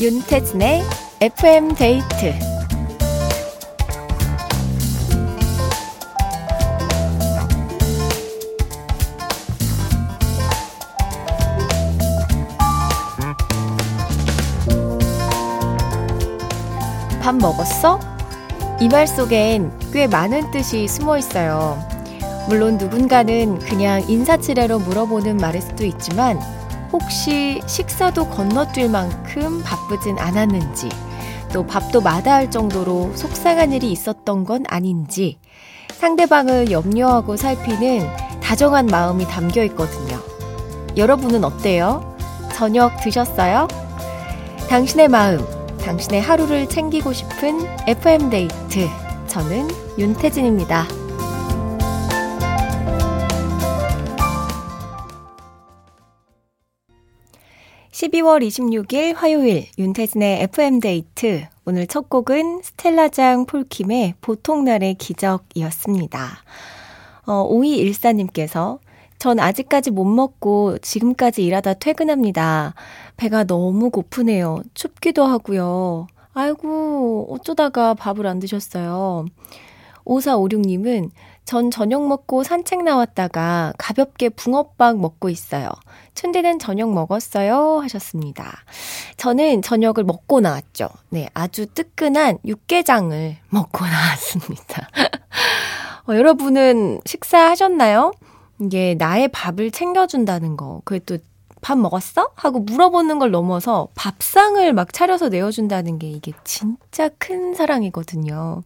윤태진의 FM 데이트 밥 먹었어? 이 말 속엔 꽤 많은 뜻이 숨어 있어요. 물론 누군가는 그냥 인사치레로 물어보는 말일 수도 있지만 혹시 식사도 건너뛸 만큼 바쁘진 않았는지 또 밥도 마다할 정도로 속상한 일이 있었던 건 아닌지 상대방을 염려하고 살피는 다정한 마음이 담겨 있거든요. 여러분은 어때요? 저녁 드셨어요? 당신의 마음, 당신의 하루를 챙기고 싶은 FM데이트. 저는 윤태진입니다. 12월 26일 화요일 윤태진의 FM데이트. 오늘 첫 곡은 스텔라장 폴킴의 보통날의 기적이었습니다. 어, 5214님께서 전 아직까지 못 먹고 지금까지 일하다 퇴근합니다. 배가 너무 고프네요. 춥기도 하고요. 아이고, 어쩌다가 밥을 안 드셨어요. 5456님은 전 저녁 먹고 산책 나왔다가 가볍게 붕어빵 먹고 있어요. 춘디는 저녁 먹었어요? 하셨습니다. 저는 저녁을 먹고 나왔죠. 네, 아주 뜨끈한 육개장을 먹고 나왔습니다. 어, 여러분은 식사하셨나요? 이게 나의 밥을 챙겨준다는 거, 그게 또 밥 먹었어? 하고 물어보는 걸 넘어서 밥상을 막 차려서 내어준다는 게 이게 진짜 큰 사랑이거든요.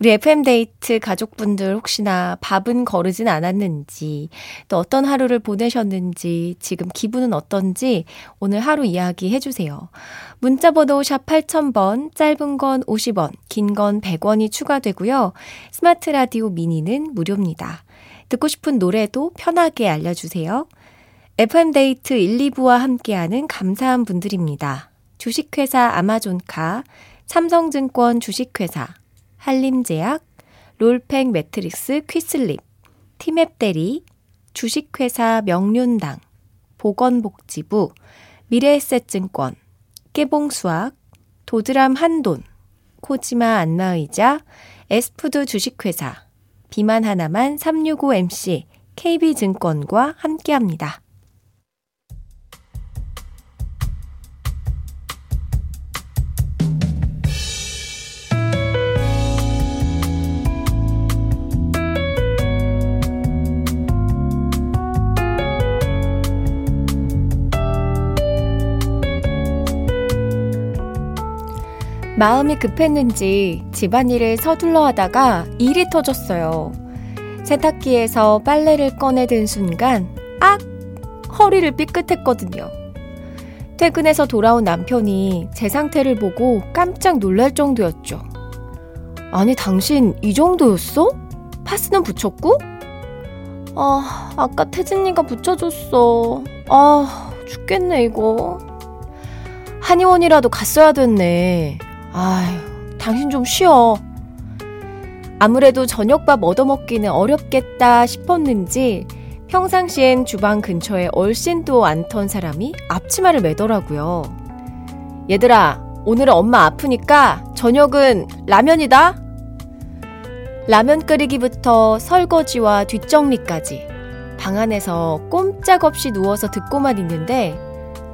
우리 FM데이트 가족분들 혹시나 밥은 거르진 않았는지, 또 어떤 하루를 보내셨는지, 지금 기분은 어떤지 오늘 하루 이야기 해주세요. 문자번호 샵 8000번, 짧은 건 50원, 긴 건 100원이 추가되고요. 스마트 라디오 미니는 무료입니다. 듣고 싶은 노래도 편하게 알려주세요. FM데이트 1, 2부와 함께하는 감사한 분들입니다. 주식회사 아마존카, 삼성증권 주식회사, 한림제약, 롤팩 매트리스 퀸슬립, 티맵 대리, 주식회사 명륜당, 보건복지부, 미래에셋증권, 깨봉수학, 도드람 한돈, 코지마 안마의자, 에스푸드 주식회사, 비만 하나만 365MC, KB증권과 함께합니다. 마음이 급했는지 집안일을 서둘러 하다가 일이 터졌어요. 세탁기에서 빨래를 꺼내든 순간, 악! 허리를 삐끗했거든요. 퇴근해서 돌아온 남편이 제 상태를 보고 깜짝 놀랄 정도였죠. 아니, 당신 이 정도였어? 파스는 붙였고? 아, 아까 태진이가 붙여줬어. 아, 죽겠네, 이거. 한의원이라도 갔어야 됐네. 아휴, 당신 좀 쉬어. 아무래도 저녁밥 얻어먹기는 어렵겠다 싶었는지 평상시엔 주방 근처에 얼씬도 않던 사람이 앞치마를 매더라고요. 얘들아, 오늘은 엄마 아프니까 저녁은 라면이다? 라면 끓이기부터 설거지와 뒷정리까지 방 안에서 꼼짝없이 누워서 듣고만 있는데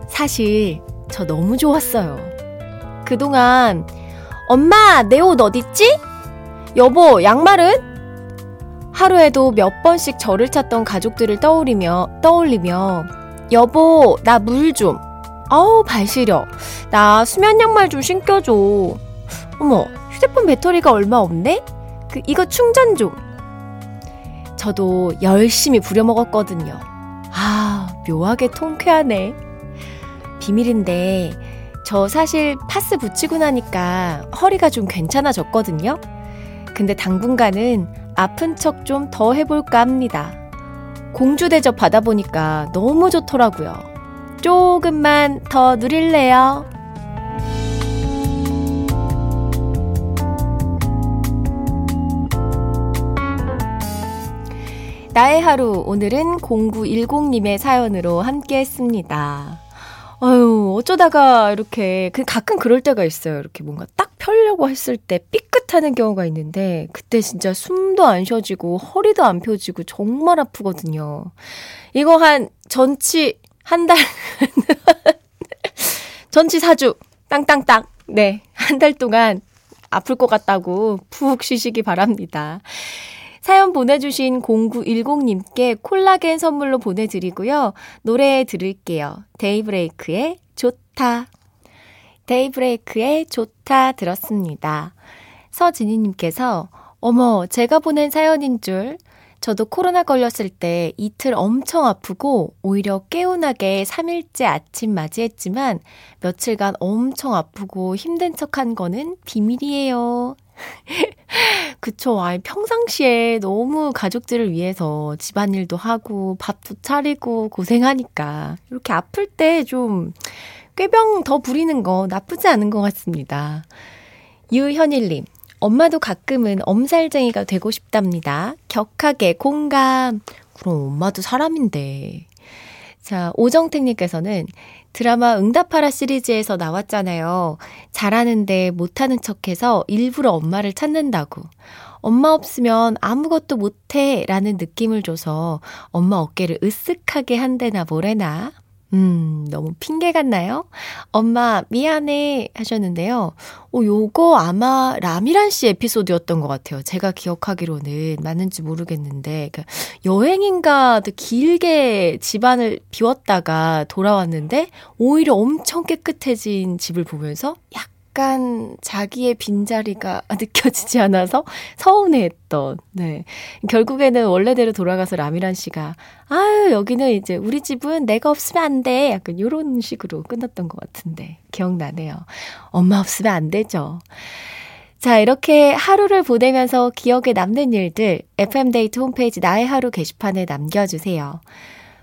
사실 저 너무 좋았어요. 그동안 엄마 내 옷 어딨지? 여보 양말은? 하루에도 몇 번씩 저를 찾던 가족들을 떠올리며 떠올리며 여보 나 물 좀. 어우 발 시려. 나 수면 양말 좀 신겨줘. 어머 휴대폰 배터리가 얼마 없네? 그 이거 충전 좀. 저도 열심히 부려먹었거든요. 아 묘하게 통쾌하네. 비밀인데 저 사실 파스 붙이고 나니까 허리가 좀 괜찮아졌거든요. 근데 당분간은 아픈 척 좀 더 해볼까 합니다. 공주 대접 받아보니까 너무 좋더라고요. 조금만 더 누릴래요. 나의 하루, 오늘은 0910님의 사연으로 함께 했습니다. 아유, 어쩌다가 이렇게, 그 가끔 그럴 때가 있어요. 이렇게 뭔가 딱 펴려고 했을 때 삐끗하는 경우가 있는데, 그때 진짜 숨도 안 쉬어지고, 허리도 안 펴지고, 정말 아프거든요. 이거 한, 전치, 한 달, 전치 4주, 땅땅땅. 네, 한 달 동안 아플 것 같다고 푹 쉬시기 바랍니다. 사연 보내주신 0910님께 콜라겐 선물로 보내드리고요. 노래 들을게요. 데이브레이크의 좋다. 데이브레이크의 좋다 들었습니다. 서진희님께서 어머, 제가 보낸 사연인 줄. 저도 코로나 걸렸을 때 이틀 엄청 아프고 오히려 깨운하게 3일째 아침 맞이했지만 며칠간 엄청 아프고 힘든 척 한 거는 비밀이에요. 그쵸. 아이, 평상시에 너무 가족들을 위해서 집안일도 하고 밥도 차리고 고생하니까 이렇게 아플 때 좀 꾀병 더 부리는 거 나쁘지 않은 것 같습니다. 유현일님, 엄마도 가끔은 엄살쟁이가 되고 싶답니다. 격하게 공감. 그럼 엄마도 사람인데. 자, 오정택님께서는 드라마 응답하라 시리즈에서 나왔잖아요. 잘하는데 못하는 척해서 일부러 엄마를 찾는다고. 엄마 없으면 아무것도 못해 라는 느낌을 줘서 엄마 어깨를 으쓱하게 한대나 뭐래나. 음, 너무 핑계 같나요? 엄마, 미안해 하셨는데요. 어, 요거 아마 라미란 씨 에피소드였던 것 같아요. 제가 기억하기로는 맞는지 모르겠는데, 그 여행인가 길게 집안을 비웠다가 돌아왔는데, 오히려 엄청 깨끗해진 집을 보면서 약 약간 자기의 빈자리가 느껴지지 않아서 서운해했던, 네. 결국에는 원래대로 돌아가서 라미란 씨가, 아유, 여기는 이제 우리 집은 내가 없으면 안 돼. 약간 요런 식으로 끝났던 것 같은데, 기억나네요. 엄마 없으면 안 되죠. 자, 이렇게 하루를 보내면서 기억에 남는 일들, FM데이트 홈페이지 나의 하루 게시판에 남겨주세요.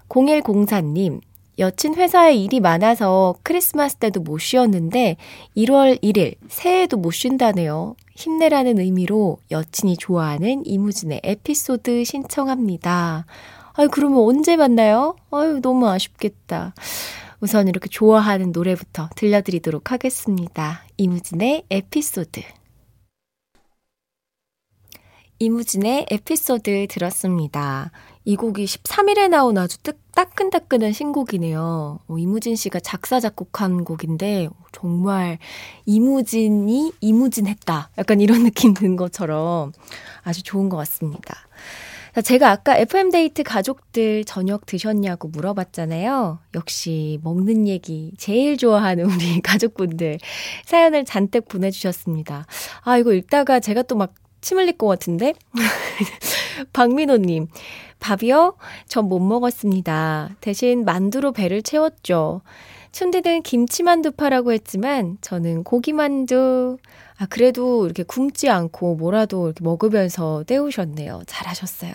0104님, 여친 회사에 일이 많아서 크리스마스 때도 못 쉬었는데 1월 1일 새해에도 못 쉰다네요. 힘내라는 의미로 여친이 좋아하는 이무진의 에피소드 신청합니다. 아유, 그러면 언제 만나요? 아유, 너무 아쉽겠다. 우선 이렇게 좋아하는 노래부터 들려드리도록 하겠습니다. 이무진의 에피소드. 이무진의 에피소드 들었습니다. 이 곡이 13일에 나온 아주 뜨, 따끈따끈한 신곡이네요. 어, 이무진 씨가 작사, 작곡한 곡인데, 정말 이무진이 이무진 했다. 약간 이런 느낌 든 것처럼 아주 좋은 것 같습니다. 제가 아까 FM데이트 가족들 저녁 드셨냐고 물어봤잖아요. 역시 먹는 얘기 제일 좋아하는 우리 가족분들 사연을 잔뜩 보내주셨습니다. 아, 이거 읽다가 제가 또 막 침 흘릴 것 같은데? 박민호님, 밥이요? 전 못 먹었습니다. 대신 만두로 배를 채웠죠. 춘디는 김치만두 파라고 했지만 저는 고기만두. 아, 그래도 이렇게 굶지 않고 뭐라도 이렇게 먹으면서 때우셨네요. 잘하셨어요.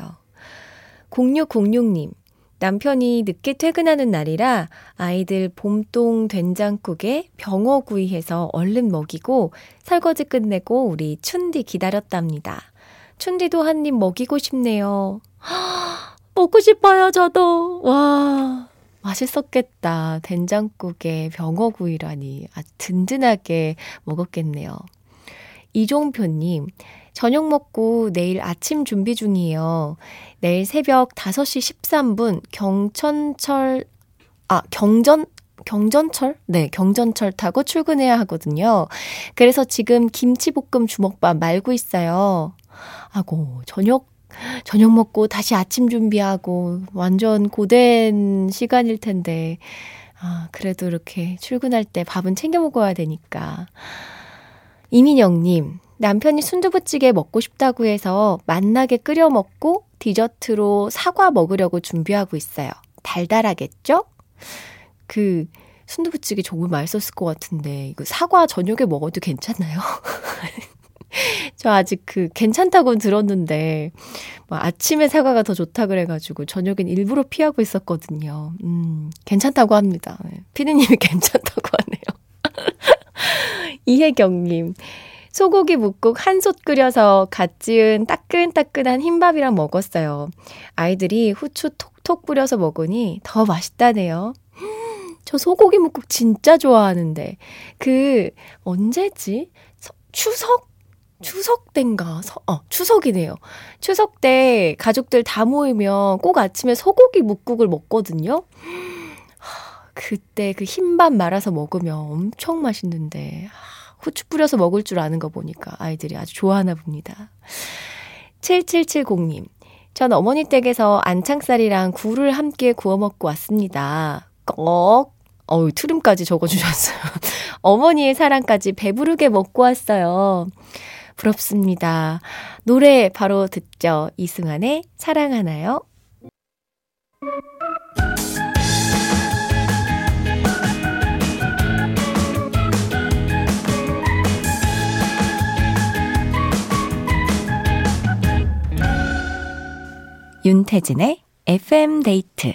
0606님. 남편이 늦게 퇴근하는 날이라 아이들 봄동 된장국에 병어구이 해서 얼른 먹이고 설거지 끝내고 우리 춘디 기다렸답니다. 춘디도 한 입 먹이고 싶네요. 먹고 싶어요, 저도. 와, 맛있었겠다. 된장국에 병어구이라니. 아주 든든하게 먹었겠네요. 이종표님, 저녁 먹고 내일 아침 준비 중이에요. 내일 새벽 5시 13분 경천철, 아, 경전, 경전철? 네, 경전철 타고 출근해야 하거든요. 그래서 지금 김치볶음 주먹밥 말고 있어요. 아고, 저녁, 저녁 먹고 다시 아침 준비하고 완전 고된 시간일 텐데, 아, 그래도 이렇게 출근할 때 밥은 챙겨 먹어야 되니까. 이민영님, 남편이 순두부찌개 먹고 싶다고 해서 맛나게 끓여 먹고 디저트로 사과 먹으려고 준비하고 있어요. 달달하겠죠? 그, 순두부찌개 정말 맛있었을 것 같은데, 이거 사과 저녁에 먹어도 괜찮나요? 저 아직 그 괜찮다고는 들었는데 뭐 아침에 사과가 더 좋다 그래가지고 저녁엔 일부러 피하고 있었거든요. 음, 괜찮다고 합니다. 네. 피디님이 괜찮다고 하네요. 이혜경님. 소고기 묵국 한 솥 끓여서 갓 지은 따끈따끈한 흰밥이랑 먹었어요. 아이들이 후추 톡톡 뿌려서 먹으니 더 맛있다네요. 저 소고기 묵국 진짜 좋아하는데. 그, 언제지? 서, 추석? 추석 때인가? 서, 어, 추석이네요. 추석 때 가족들 다 모이면 꼭 아침에 소고기 묵국을 먹거든요. 그때 그 흰밥 말아서 먹으면 엄청 맛있는데. 후추 뿌려서 먹을 줄 아는 거 보니까 아이들이 아주 좋아하나 봅니다. 7770님. 전 어머니 댁에서 안창살이랑 굴을 함께 구워 먹고 왔습니다. 꺽. 어우, 트름까지 적어주셨어요. 어머니의 사랑까지 배부르게 먹고 왔어요. 부럽습니다. 노래 바로 듣죠. 이승환의 사랑하나요? 윤태진의 FM 데이트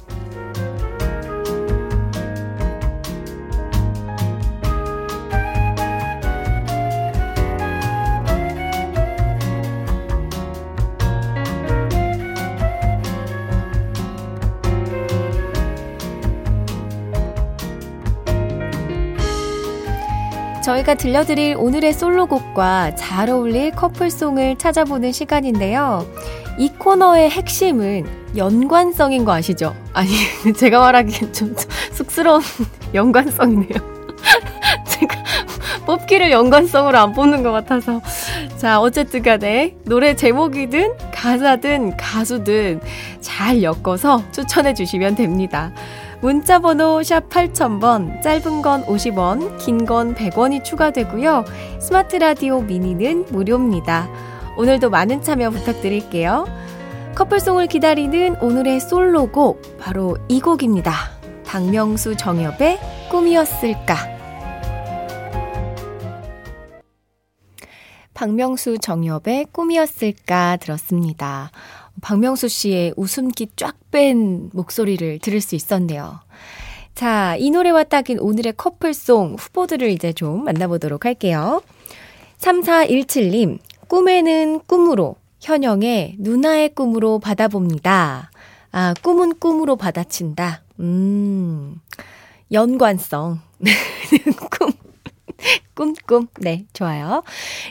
저희가 들려드릴 오늘의 솔로곡과 잘 어울릴 커플송을 찾아보는 시간인데요. 이 코너의 핵심은 연관성인 거 아시죠? 아니, 제가 말하기엔 좀 쑥스러운 연관성이네요. 제가 뽑기를 연관성으로 안 뽑는 것 같아서. 자, 어쨌든 간에 노래 제목이든 가사든 가수든 잘 엮어서 추천해 주시면 됩니다. 문자 번호 샵 8000번, 짧은 건 50원, 긴 건 100원이 추가되고요. 스마트 라디오 미니는 무료입니다. 오늘도 많은 참여 부탁드릴게요. 커플송을 기다리는 오늘의 솔로곡, 바로 이 곡입니다. 박명수 정엽의 꿈이었을까. 박명수 정엽의 꿈이었을까 들었습니다. 박명수 씨의 웃음기 쫙 뺀 목소리를 들을 수 있었네요. 자, 이 노래와 딱인 오늘의 커플송 후보들을 이제 좀 만나보도록 할게요. 3417님, 꿈에는 꿈으로, 현영의 누나의 꿈으로 받아봅니다. 아, 꿈은 꿈으로 받아친다. 음, 연관성. 꿈. 꿈꿈. 네, 좋아요.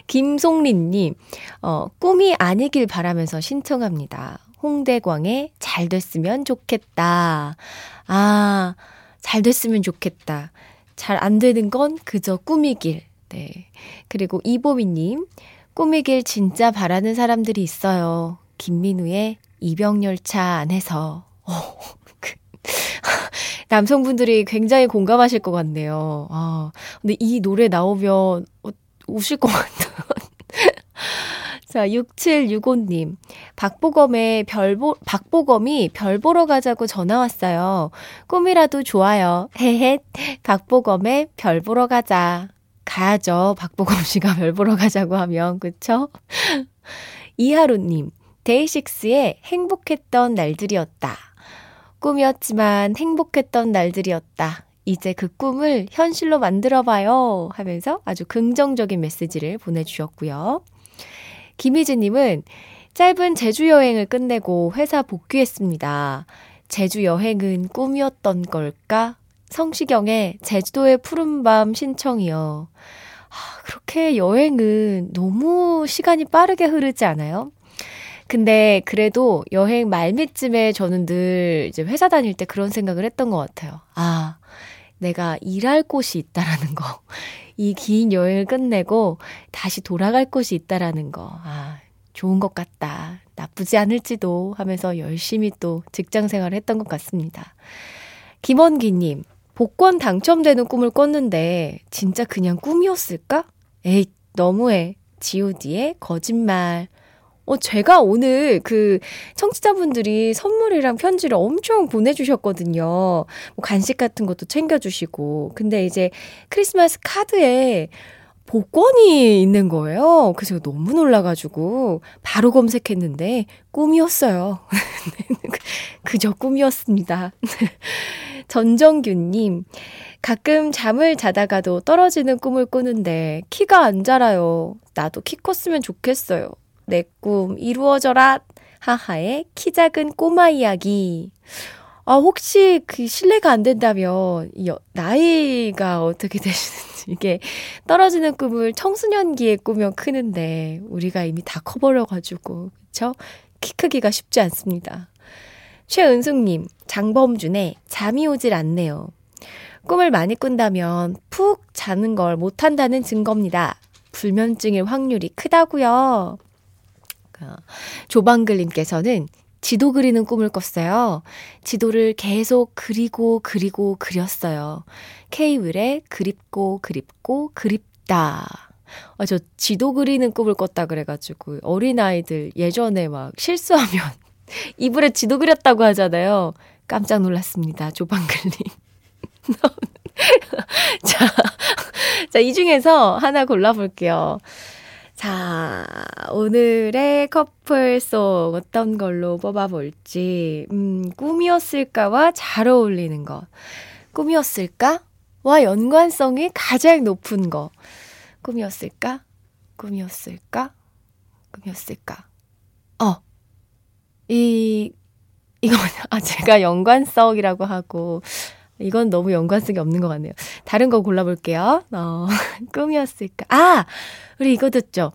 김송린님, 어, 꿈이 아니길 바라면서 신청합니다. 홍대광의 잘 됐으면 좋겠다. 아, 잘 됐으면 좋겠다. 잘 안 되는 건 그저 꿈이길. 네. 그리고 이보미님, 꿈이길 진짜 바라는 사람들이 있어요. 김민우의 이병열차 안에서. 어, 그, 남성분들이 굉장히 공감하실 것 같네요. 아, 근데 이 노래 나오면 우실 것 같아요. 자, 6765님. 박보검의 별 보, 박보검이 별 보러 가자고 전화 왔어요. 꿈이라도 좋아요. 헤헷. 박보검의 별 보러 가자. 가야죠. 박보검 씨가 별 보러 가자고 하면. 그쵸? 이하루님. 데이식스의 행복했던 날들이었다. 꿈이었지만 행복했던 날들이었다. 이제 그 꿈을 현실로 만들어봐요. 하면서 아주 긍정적인 메시지를 보내주셨고요. 김희진님은 짧은 제주 여행을 끝내고 회사 복귀했습니다. 제주 여행은 꿈이었던 걸까? 성시경의 제주도의 푸른밤 신청이요. 아, 그렇게 여행은 너무 시간이 빠르게 흐르지 않아요? 근데 그래도 여행 말미쯤에 저는 늘 이제 회사 다닐 때 그런 생각을 했던 것 같아요. 아, 내가 일할 곳이 있다라는 거. 이 긴 여행을 끝내고 다시 돌아갈 곳이 있다라는 거. 아, 좋은 것 같다. 나쁘지 않을지도 하면서 열심히 또 직장 생활을 했던 것 같습니다. 김원기님, 복권 당첨되는 꿈을 꿨는데 진짜 그냥 꿈이었을까? 에이, 너무해. god의 거짓말. 어, 제가 오늘 그 청취자분들이 선물이랑 편지를 엄청 보내주셨거든요. 뭐 간식 같은 것도 챙겨주시고. 근데 이제 크리스마스 카드에 복권이 있는 거예요. 그래서 너무 놀라가지고 바로 검색했는데 꿈이었어요. 그저 꿈이었습니다. 전정규님, 가끔 잠을 자다가도 떨어지는 꿈을 꾸는데 키가 안 자라요. 나도 키 컸으면 좋겠어요. 내 꿈 이루어져라. 하하의 키 작은 꼬마 이야기. 아, 혹시 그 실례가 안 된다면, 여, 나이가 어떻게 되시는지, 이게 떨어지는 꿈을 청소년기에 꾸며 크는데, 우리가 이미 다 커버려 가지고, 그쵸? 키 크기가 쉽지 않습니다. 최은숙님, 장범준의 잠이 오질 않네요. 꿈을 많이 꾼다면 푹 자는 걸 못한다는 증거입니다. 불면증일 확률이 크다고요. 어, 조방글님께서는 지도 그리는 꿈을 꿨어요. 지도를 계속 그리고 그리고 그렸어요. 케이블에 그립고 그립고 그립다. 아, 저 지도 그리는 꿈을 꿨다 그래가지고 어린아이들 예전에 막 실수하면 이불에 지도 그렸다고 하잖아요. 깜짝 놀랐습니다. 조방글님. 자, 자, 이 중에서 하나 골라볼게요. 자, 오늘의 커플송 어떤 걸로 뽑아볼지, 음, 꿈이었을까와 잘 어울리는 것. 꿈이었을까? 와 연관성이 가장 높은 거. 꿈이었을까? 꿈이었을까? 꿈이었을까? 어. 이, 이거, 아, 제가 연관성이라고 하고, 이건 너무 연관성이 없는 것 같네요. 다른 거 골라볼게요. 어, 꿈이었을까? 아! 우리 이거 듣죠?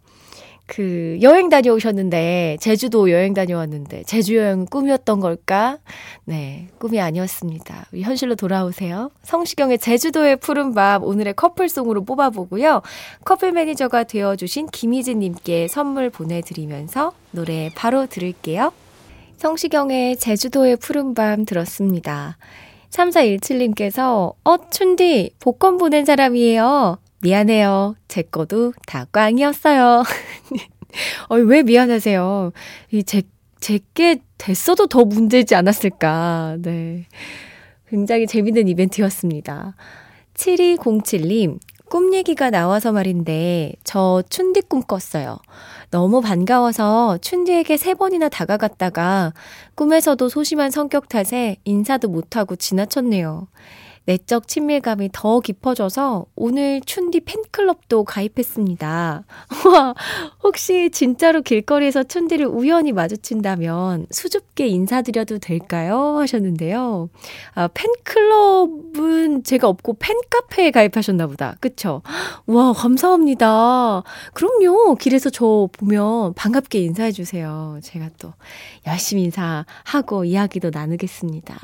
그, 여행 다녀오셨는데, 제주도 여행 다녀왔는데, 제주 여행 꿈이었던 걸까? 네, 꿈이 아니었습니다. 현실로 돌아오세요. 성시경의 제주도의 푸른밤, 오늘의 커플송으로 뽑아보고요. 커플 매니저가 되어주신 김희진님께 선물 보내드리면서 노래 바로 들을게요. 성시경의 제주도의 푸른밤 들었습니다. 3417님께서, 어, 춘디, 복권 보낸 사람이에요. 미안해요. 제 거도 다 꽝이었어요. 어, 왜 미안하세요? 이 제, 제게 됐어도 더 문제지 않았을까. 네. 굉장히 재밌는 이벤트였습니다. 7207님, 꿈 얘기가 나와서 말인데, 저 춘디 꿈 꿨어요. 너무 반가워서 춘디에게 세 번이나 다가갔다가 꿈에서도 소심한 성격 탓에 인사도 못하고 지나쳤네요. 내적 친밀감이 더 깊어져서 오늘 춘디 팬클럽도 가입했습니다. 와, 혹시 진짜로 길거리에서 춘디를 우연히 마주친다면 수줍게 인사드려도 될까요? 하셨는데요. 아, 팬클럽 은 제가 없고 팬카페에 가입하셨나 보다. 그쵸? 와, 감사합니다. 그럼요. 길에서 저 보면 반갑게 인사해주세요. 제가 또 열심히 인사하고 이야기도 나누겠습니다.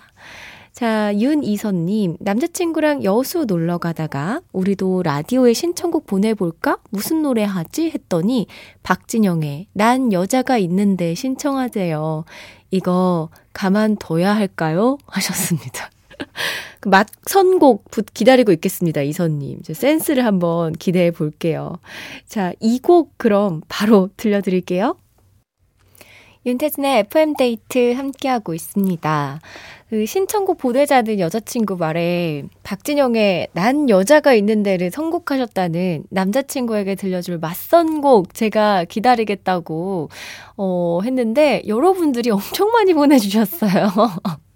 자, 윤이선님, 남자친구랑 여수 놀러 가다가 우리도 라디오에 신청곡 보내볼까? 무슨 노래 하지? 했더니 박진영의 난 여자가 있는데 신청하세요. 이거 가만둬야 할까요? 하셨습니다. 그맛 선곡 기다리고 있겠습니다, 이선님. 저 센스를 한번 기대해 볼게요. 자, 이 곡 그럼 바로 들려드릴게요. 윤태진의 FM데이트 함께하고 있습니다. 그 신청곡 보내자는 여자친구 말에 박진영의 난 여자가 있는 데를 선곡하셨다는 남자친구에게 들려줄 맞선곡 제가 기다리겠다고 어, 했는데 여러분들이 엄청 많이 보내주셨어요.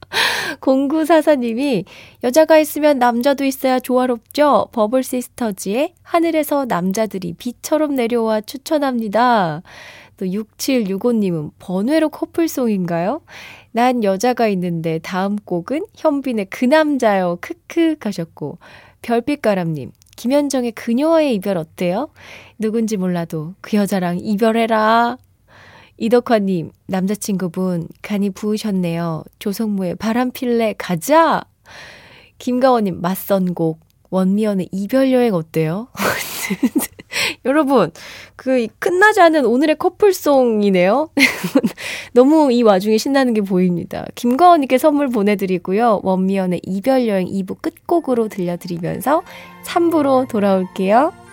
0944님이 여자가 있으면 남자도 있어야 조화롭죠? 버블 시스터즈의 하늘에서 남자들이 비처럼 내려와 추천합니다. 또 6765님은 번외로 커플송인가요? 난 여자가 있는데 다음 곡은 현빈의 그 남자요. 크크 하셨고 별빛가람님 김현정의 그녀와의 이별 어때요? 누군지 몰라도 그 여자랑 이별해라. 이덕화님 남자친구분 간이 부으셨네요. 조성무의 바람필래 가자. 김가원님 맞선 곡 원미연의 이별 여행 어때요? 여러분, 그 끝나지 않은 오늘의 커플송이네요. 너무 이 와중에 신나는 게 보입니다. 김가원님께 선물 보내드리고요. 원미연의 이별여행 2부 끝곡으로 들려드리면서 3부로 돌아올게요.